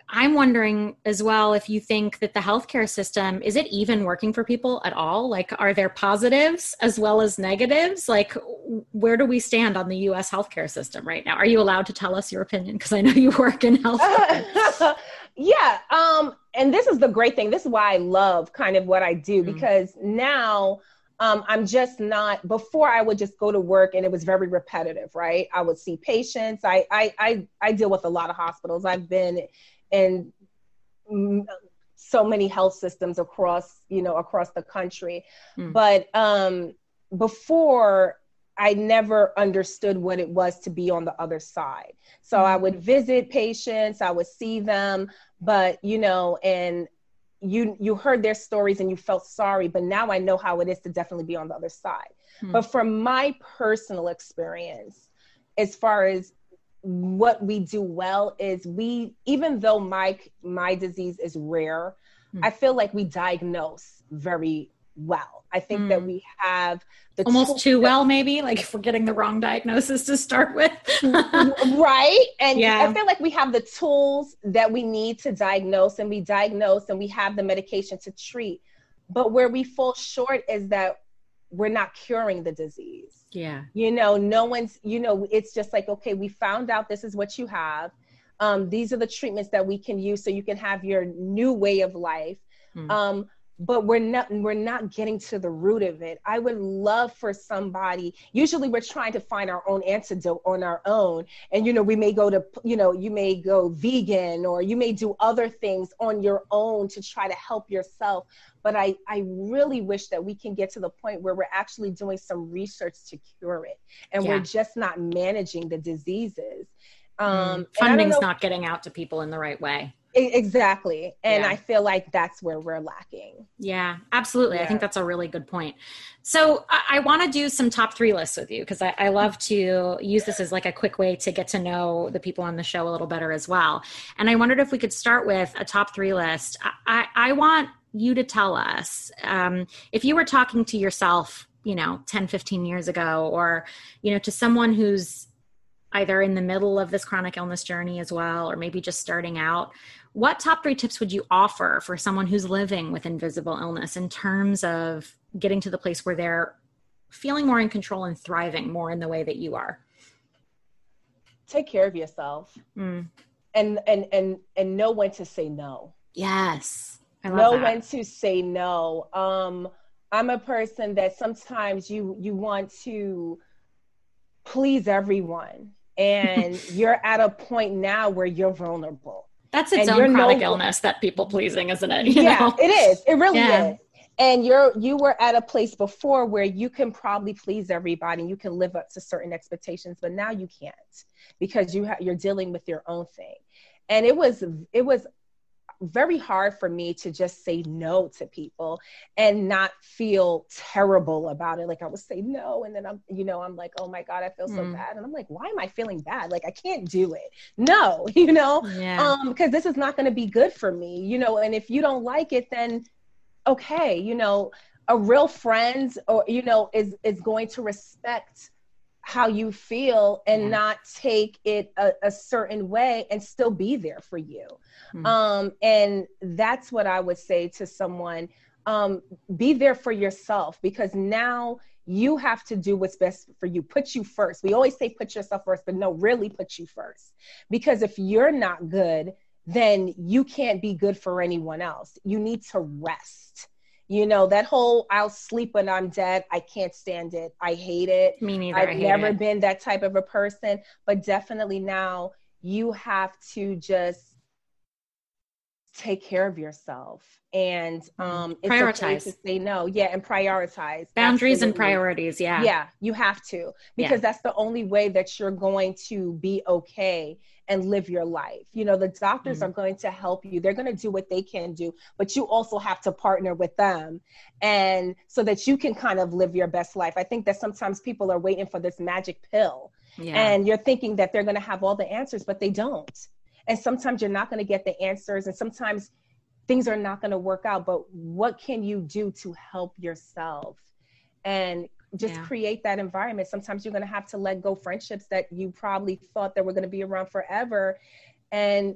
I'm wondering as well if you think that the healthcare system is it even working for people at all? Like, are there positives as well as negatives? Like, where do we stand on the U.S. healthcare system right now? Are you allowed to tell us your opinion? Because I know you work in healthcare. yeah, um, and this is the great thing. This is why I love kind of what I do mm-hmm. because now. Um, I'm just not. Before I would just go to work and it was very repetitive, right? I would see patients. I I I, I deal with a lot of hospitals. I've been in so many health systems across you know across the country mm. but um before I never understood what it was to be on the other side. So. I would visit patients, I would see them, but you know, and you you heard their stories and you felt sorry, but now I know how it is to definitely be on the other side. Mm. But from my personal experience, as far as what we do well is we even though my my disease is rare mm. i feel like we diagnose very well i think mm. that hmm. we have the almost too well maybe like if we're getting the wrong diagnosis to start with right and yeah. i feel like we have the tools that we need to diagnose and we diagnose and we have the medication to treat but where we fall short is that we're not curing the disease yeah. You know, no one's, you know, it's just like, okay, we found out this is what you have. Um, these are the treatments that we can use so you can have your new way of life. Mm. Um, but we're not we're not getting to the root of it. I would love for somebody usually we're trying to find our own antidote on our own. And you know we may go to you know you may go vegan or you may do other things on your own to try to help yourself. But i i really wish that we can get to the point where we're actually doing some research to cure it. And yeah. we're just not managing the diseases. Um mm. funding's not getting out to people in the right way exactly. And yeah. i feel like that's where we're lacking. Yeah absolutely. Yeah. i think that's a really good point. So i, I want to do some top three lists with you because I, I love to use this as like a quick way to get to know the people on the show a little better as well. And i wondered if we could start with a top three list. I, I want you to tell us um, if you were talking to yourself you know 10 15 years ago or you know to someone who's either in the middle of this chronic illness journey as well, or maybe just starting out, what top three tips would you offer for someone who's living with invisible illness in terms of getting to the place where they're feeling more in control and thriving more in the way that you are? Take care of yourself. Mm. And and and and know when to say no. Yes. know that. when to say no. Um I'm a person that sometimes you you want to please everyone and you're at a point now where you're vulnerable. That's its own chronic no, illness, that people pleasing, isn't it? You yeah, know? it is. It really yeah. is. And you're you were at a place before where you can probably please everybody you can live up to certain expectations, but now you can't because you ha- you're dealing with your own thing. And it was it was very hard for me to just say no to people and not feel terrible about it. Like I would say no, and then I'm, you know, I'm like, oh my God, I feel so mm. bad. And I'm like, why am I feeling bad? Like I can't do it. No, you know, yeah. um, because this is not going to be good for me, you know, and if you don't like it, then okay, you know, a real friend or, you know, is, is going to respect how you feel and yeah. not take it a, a, certain way and still be there for you. Mm-hmm. Um, and that's what I would say to someone um, be there for yourself because now you have to do what's best for you. Put you first. We always say put yourself first, but no, really put you first. Because if you're not good, then you can't be good for anyone else. You need to rest you know that whole i'll sleep when i'm dead i can't stand it i hate it me neither i've never it. been that type of a person but definitely now you have to just take care of yourself and um it's prioritize okay to say no yeah and prioritize boundaries and priorities yeah yeah you have to because yeah. that's the only way that you're going to be okay and live your life. You know, the doctors mm-hmm. are going to help you. They're going to do what they can do, but you also have to partner with them and so that you can kind of live your best life. I think that sometimes people are waiting for this magic pill yeah. and you're thinking that they're going to have all the answers, but they don't. And sometimes you're not going to get the answers and sometimes things are not going to work out, but what can you do to help yourself? And just yeah. create that environment. Sometimes you're going to have to let go friendships that you probably thought that were going to be around forever. And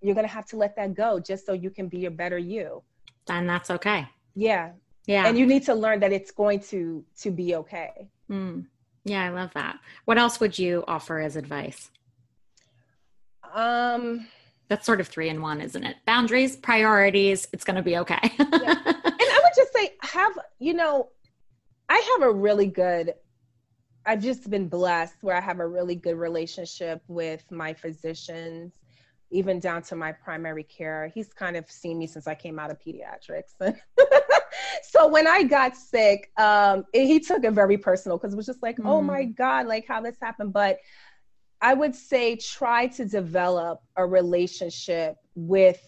you're going to have to let that go just so you can be a better you. And that's okay. Yeah. Yeah. And you need to learn that it's going to to be okay. Mm. Yeah, I love that. What else would you offer as advice? Um that's sort of three in one, isn't it? Boundaries, priorities, it's going to be okay. yeah. And I would just say have, you know, I have a really good I've just been blessed where I have a really good relationship with my physicians, even down to my primary care. He's kind of seen me since I came out of pediatrics. so when I got sick, um, it, he took it very personal because it was just like, mm. oh my. God, like how this happened. But I would say try to develop a relationship with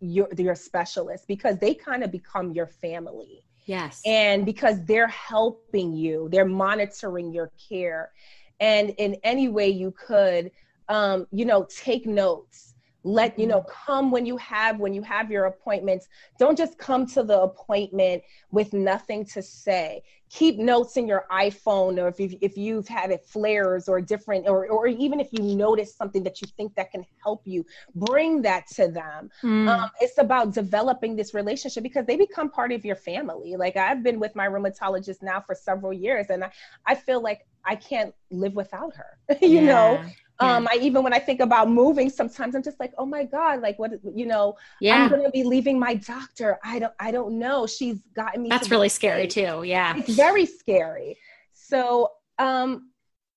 your your specialist because they kind of become your family Yes. And because they're helping you, they're monitoring your care. And in any way you could, um, you know, take notes let you know mm-hmm. come when you have when you have your appointments don't just come to the appointment with nothing to say keep notes in your iphone or if you've, if you've had it flares or different or, or even if you notice something that you think that can help you bring that to them mm. um, it's about developing this relationship because they become part of your family like i've been with my rheumatologist now for several years and i, I feel like i can't live without her you yeah. know yeah. Um, I even when I think about moving, sometimes I'm just like, oh my God, like what you know, yeah. I'm gonna be leaving my doctor. I don't I don't know. She's gotten me. That's really scary too. Yeah. It's very scary. So um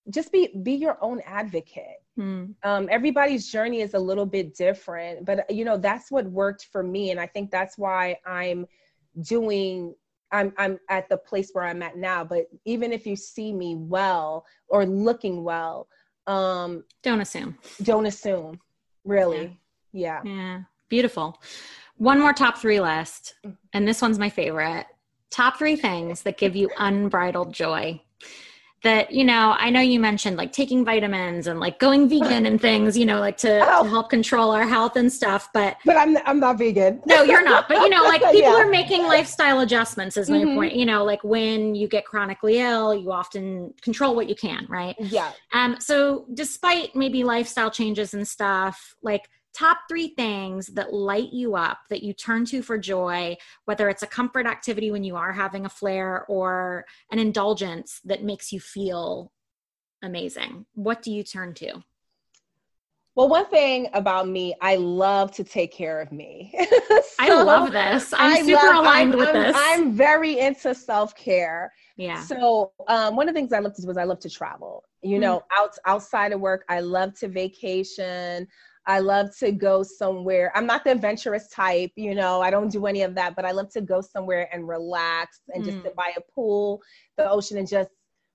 just be be your own advocate. Hmm. Um, everybody's journey is a little bit different, but you know, that's what worked for me. And I think that's why I'm doing I'm I'm at the place where I'm at now. But even if you see me well or looking well, um don't assume don't assume really Yeah. Yeah. Beautiful. One more top three list, mm. and this one's my favorite. Top three things that give you unbridled joy that you know i know you mentioned like taking vitamins and like going vegan and things you know like to, oh. to, help control our health and stuff but but i'm i'm not vegan no you're not but you know like people yeah. are making lifestyle adjustments is my mm-hmm. point you know like when you get chronically ill you often control what you can right yeah um so despite maybe lifestyle changes and stuff like top three things that light you up that you turn to for joy whether it's a comfort activity when you are having a flare or an indulgence that makes you feel amazing what do you turn to well, one thing about me, I love to take care of me. so I love this. I'm I super love, aligned I'm, with I'm, this. I'm very into self care. Yeah. So um, one of the things I love to do is I love to travel. You mm. know, out outside of work, I love to vacation. I love to go somewhere. I'm not the adventurous type, you know, I don't do any of that, but I love to go somewhere and relax and mm. just sit by a pool, the ocean, and just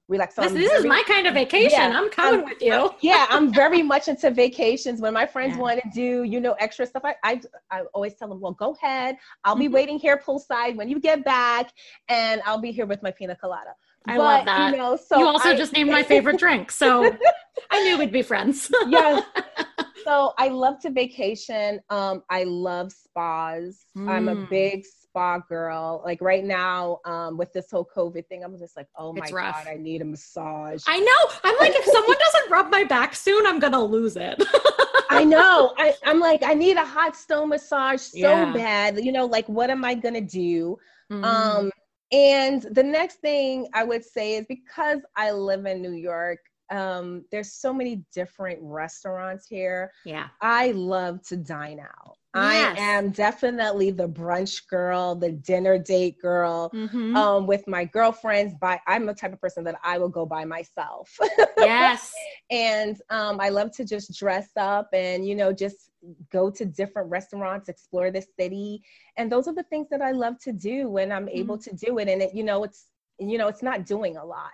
relax. So this, this very, is my kind of vacation. Yeah, I'm coming I'm, with you. yeah, I'm very much into vacations. When my friends yeah. want to do, you know, extra stuff, I, I, I always tell them, well, go ahead. I'll be mm-hmm. waiting here poolside when you get back, and I'll be here with my pina colada. I but, love that. You know, so you also I, just named my favorite drink, so I knew we'd be friends. yes. So I love to vacation. Um, I love spas. Mm. I'm a mm. big spa girl. Like right now, um, with this whole COVID thing, I'm just like, oh my god, I need a massage. I know. I'm like, if someone doesn't rub my back soon, I'm gonna lose it. I know. I, am like, I need a hot stone massage so yeah. bad. You know, like, what am I gonna do? Mm. Um, and the next thing I would say is because I live in New York, um, there's so many different restaurants here. Yeah. I love to dine out. Yes. I am definitely the brunch girl, the dinner date girl. Mm-hmm. Um, with my girlfriends, by I'm the type of person that I will go by myself. Yes. and um, I love to just dress up and you know just go to different restaurants, explore the city, and those are the things that I love to do when I'm mm-hmm. able to do it. And it, you know, it's you know, it's not doing a lot.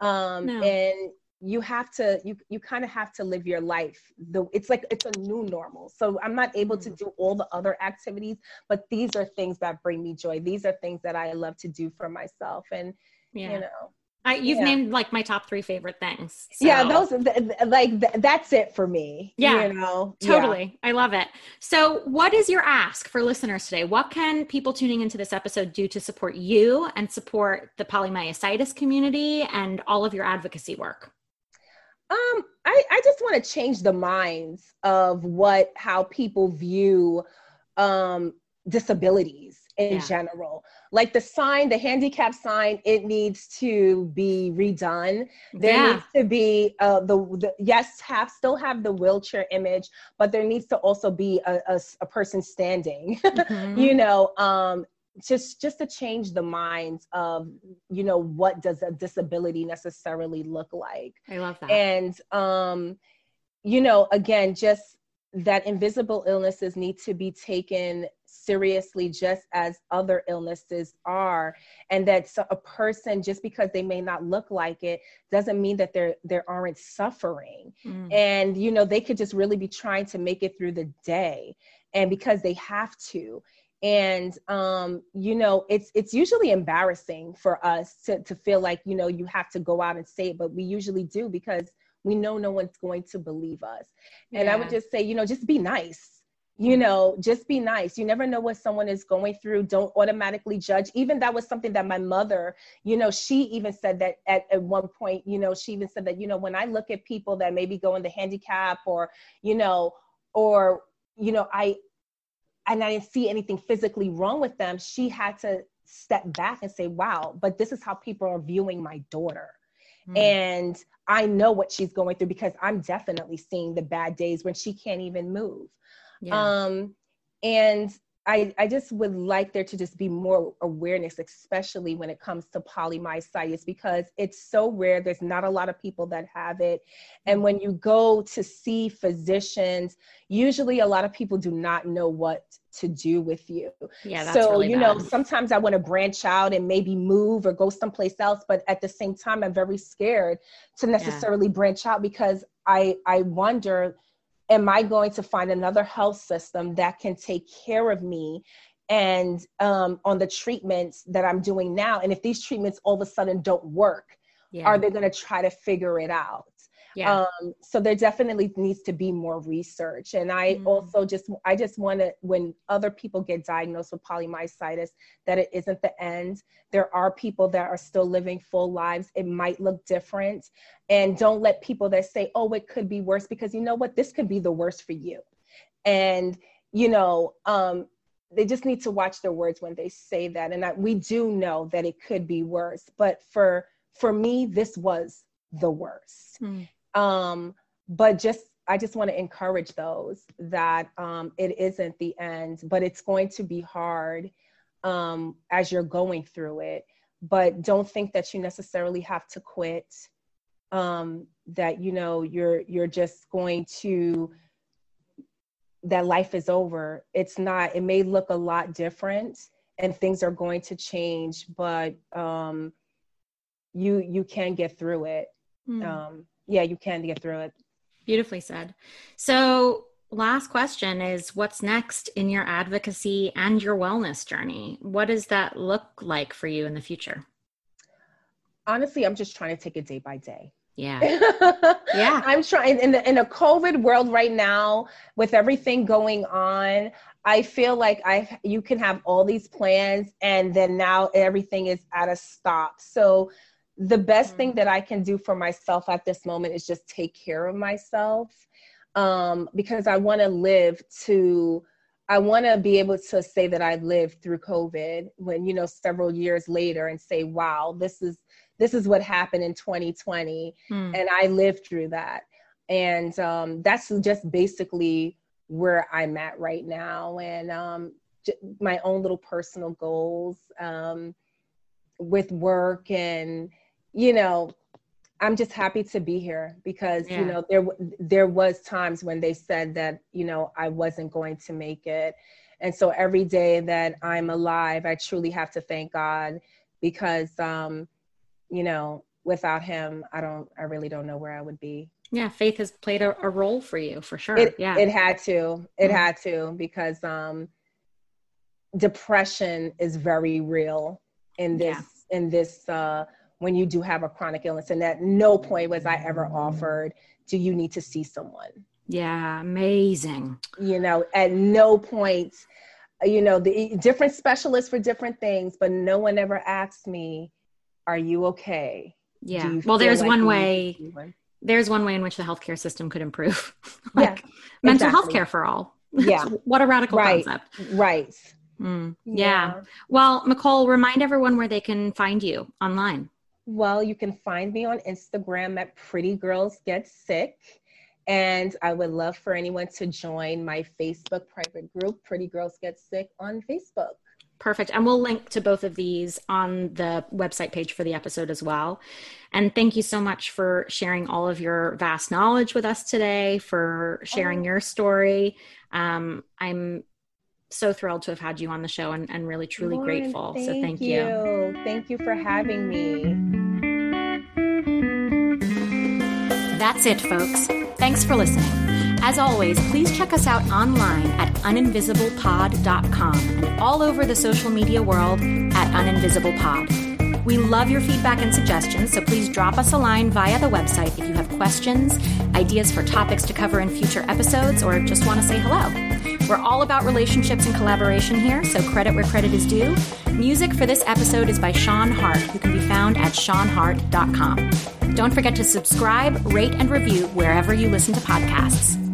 Um, no. and you have to you you kind of have to live your life the it's like it's a new normal so i'm not able to mm. do all the other activities but these are things that bring me joy these are things that i love to do for myself and yeah. you know I, you've yeah. named like my top three favorite things. So. Yeah, those like th- that's it for me. Yeah, you know, totally. Yeah. I love it. So, what is your ask for listeners today? What can people tuning into this episode do to support you and support the polymyositis community and all of your advocacy work? Um, I, I just want to change the minds of what how people view um disabilities in yeah. general. Like the sign, the handicap sign, it needs to be redone. There yeah. needs to be uh, the, the, yes, have still have the wheelchair image, but there needs to also be a, a, a person standing. Mm-hmm. you know, um, just just to change the minds of you know what does a disability necessarily look like. I love that. And um you know again just that invisible illnesses need to be taken seriously just as other illnesses are. And that a person just because they may not look like it doesn't mean that there there aren't suffering. Mm. and you know they could just really be trying to make it through the day. And because they have to and um, you know it's it's usually embarrassing for us to to feel like you know you have to go out and say it but we usually do because we know no one's going to believe us. And yeah. i would just say you know just be nice. You know just be nice. You never know what someone is going through. Don't automatically judge. Even that was something that my mother you know she even said that at, at one point you know she even said that you know when i look at people that maybe go in the handicap or you know or you know i and I didn't see anything physically wrong with them, she had to step back and say, wow, but this is how people are viewing my daughter. Mm. And I know what she's going through because I'm definitely seeing the bad days when she can't even move. Yeah. Um, and I, I just would like there to just be more awareness, especially when it comes to polymyositis, because it's so rare. There's not a lot of people that have it. And when you go to see physicians, usually a lot of people do not know what to do with you. Yeah. so, really you bad. know, sometimes I want to branch out and maybe move or go someplace else. But at the same time, I'm very scared to necessarily yeah. branch out because I, I wonder am I going to find another health system that can take care of me and um, on the treatments that I'm doing now? And if these treatments all of a sudden don't work, yeah. are they going to try to figure it out? Yeah. Um, so there definitely needs to be more research. And I mm. also just, I just want to, when other people get diagnosed with polymyositis, that it isn't the end. There are people that are still living full lives. It might look different. And don't let people that say, oh, it could be worse, because you know what? This could be the worst for you. And, you know, um, they just need to watch their words when they say that. And I, we do know that it could be worse. But for, for me, this was the worst. Mm. Um, but just I just want to encourage those that um, it isn't the end, but it's going to be hard um, as you're going through it. But don't think that you necessarily have to quit. Um, that you know you're you're just going to that life is over. It's not. It may look a lot different, and things are going to change, but um, you you can get through it. Mm. Um, yeah, you can get through it. Beautifully said. So, last question is what's next in your advocacy and your wellness journey? What does that look like for you in the future? Honestly, I'm just trying to take it day by day. Yeah. yeah. I'm trying in the in a COVID world right now with everything going on. I feel like I you can have all these plans and then now everything is at a stop. So the best mm-hmm. thing that I can do for myself at this moment is just take care of myself um, because I want to live to, I want to be able to say that I lived through COVID when, you know, several years later and say, wow, this is, this is what happened in 2020. Mm. And I lived through that. And um, that's just basically where I'm at right now. And um, j- my own little personal goals um, with work and, you know, I'm just happy to be here because yeah. you know there there was times when they said that you know I wasn't going to make it, and so every day that I'm alive, I truly have to thank God because um, you know without Him, I don't I really don't know where I would be. Yeah, faith has played a, a role for you for sure. It, yeah, it had to. It mm-hmm. had to because um, depression is very real in this yeah. in this. Uh, when you do have a chronic illness. And at no point was I ever offered, do you need to see someone? Yeah, amazing. You know, at no point, you know, the different specialists for different things, but no one ever asked me, are you okay? Yeah. Well, there's like one way. There's one way in which the healthcare system could improve. like yeah, mental exactly. health care for all. Yeah. what a radical right. concept. Right. Mm, yeah. yeah. Well, Michole, remind everyone where they can find you online. Well, you can find me on Instagram at Pretty Girls Get Sick. And I would love for anyone to join my Facebook private group, Pretty Girls Get Sick, on Facebook. Perfect. And we'll link to both of these on the website page for the episode as well. And thank you so much for sharing all of your vast knowledge with us today, for sharing oh. your story. Um, I'm so thrilled to have had you on the show and, and really truly Lauren, grateful. Thank so thank you. you. Thank you for having me. That's it, folks. Thanks for listening. As always, please check us out online at uninvisiblepod.com and all over the social media world at uninvisiblepod. We love your feedback and suggestions, so please drop us a line via the website if you have questions, ideas for topics to cover in future episodes, or just want to say hello. We're all about relationships and collaboration here, so credit where credit is due. Music for this episode is by Sean Hart, who can be found at seanhart.com. Don't forget to subscribe, rate, and review wherever you listen to podcasts.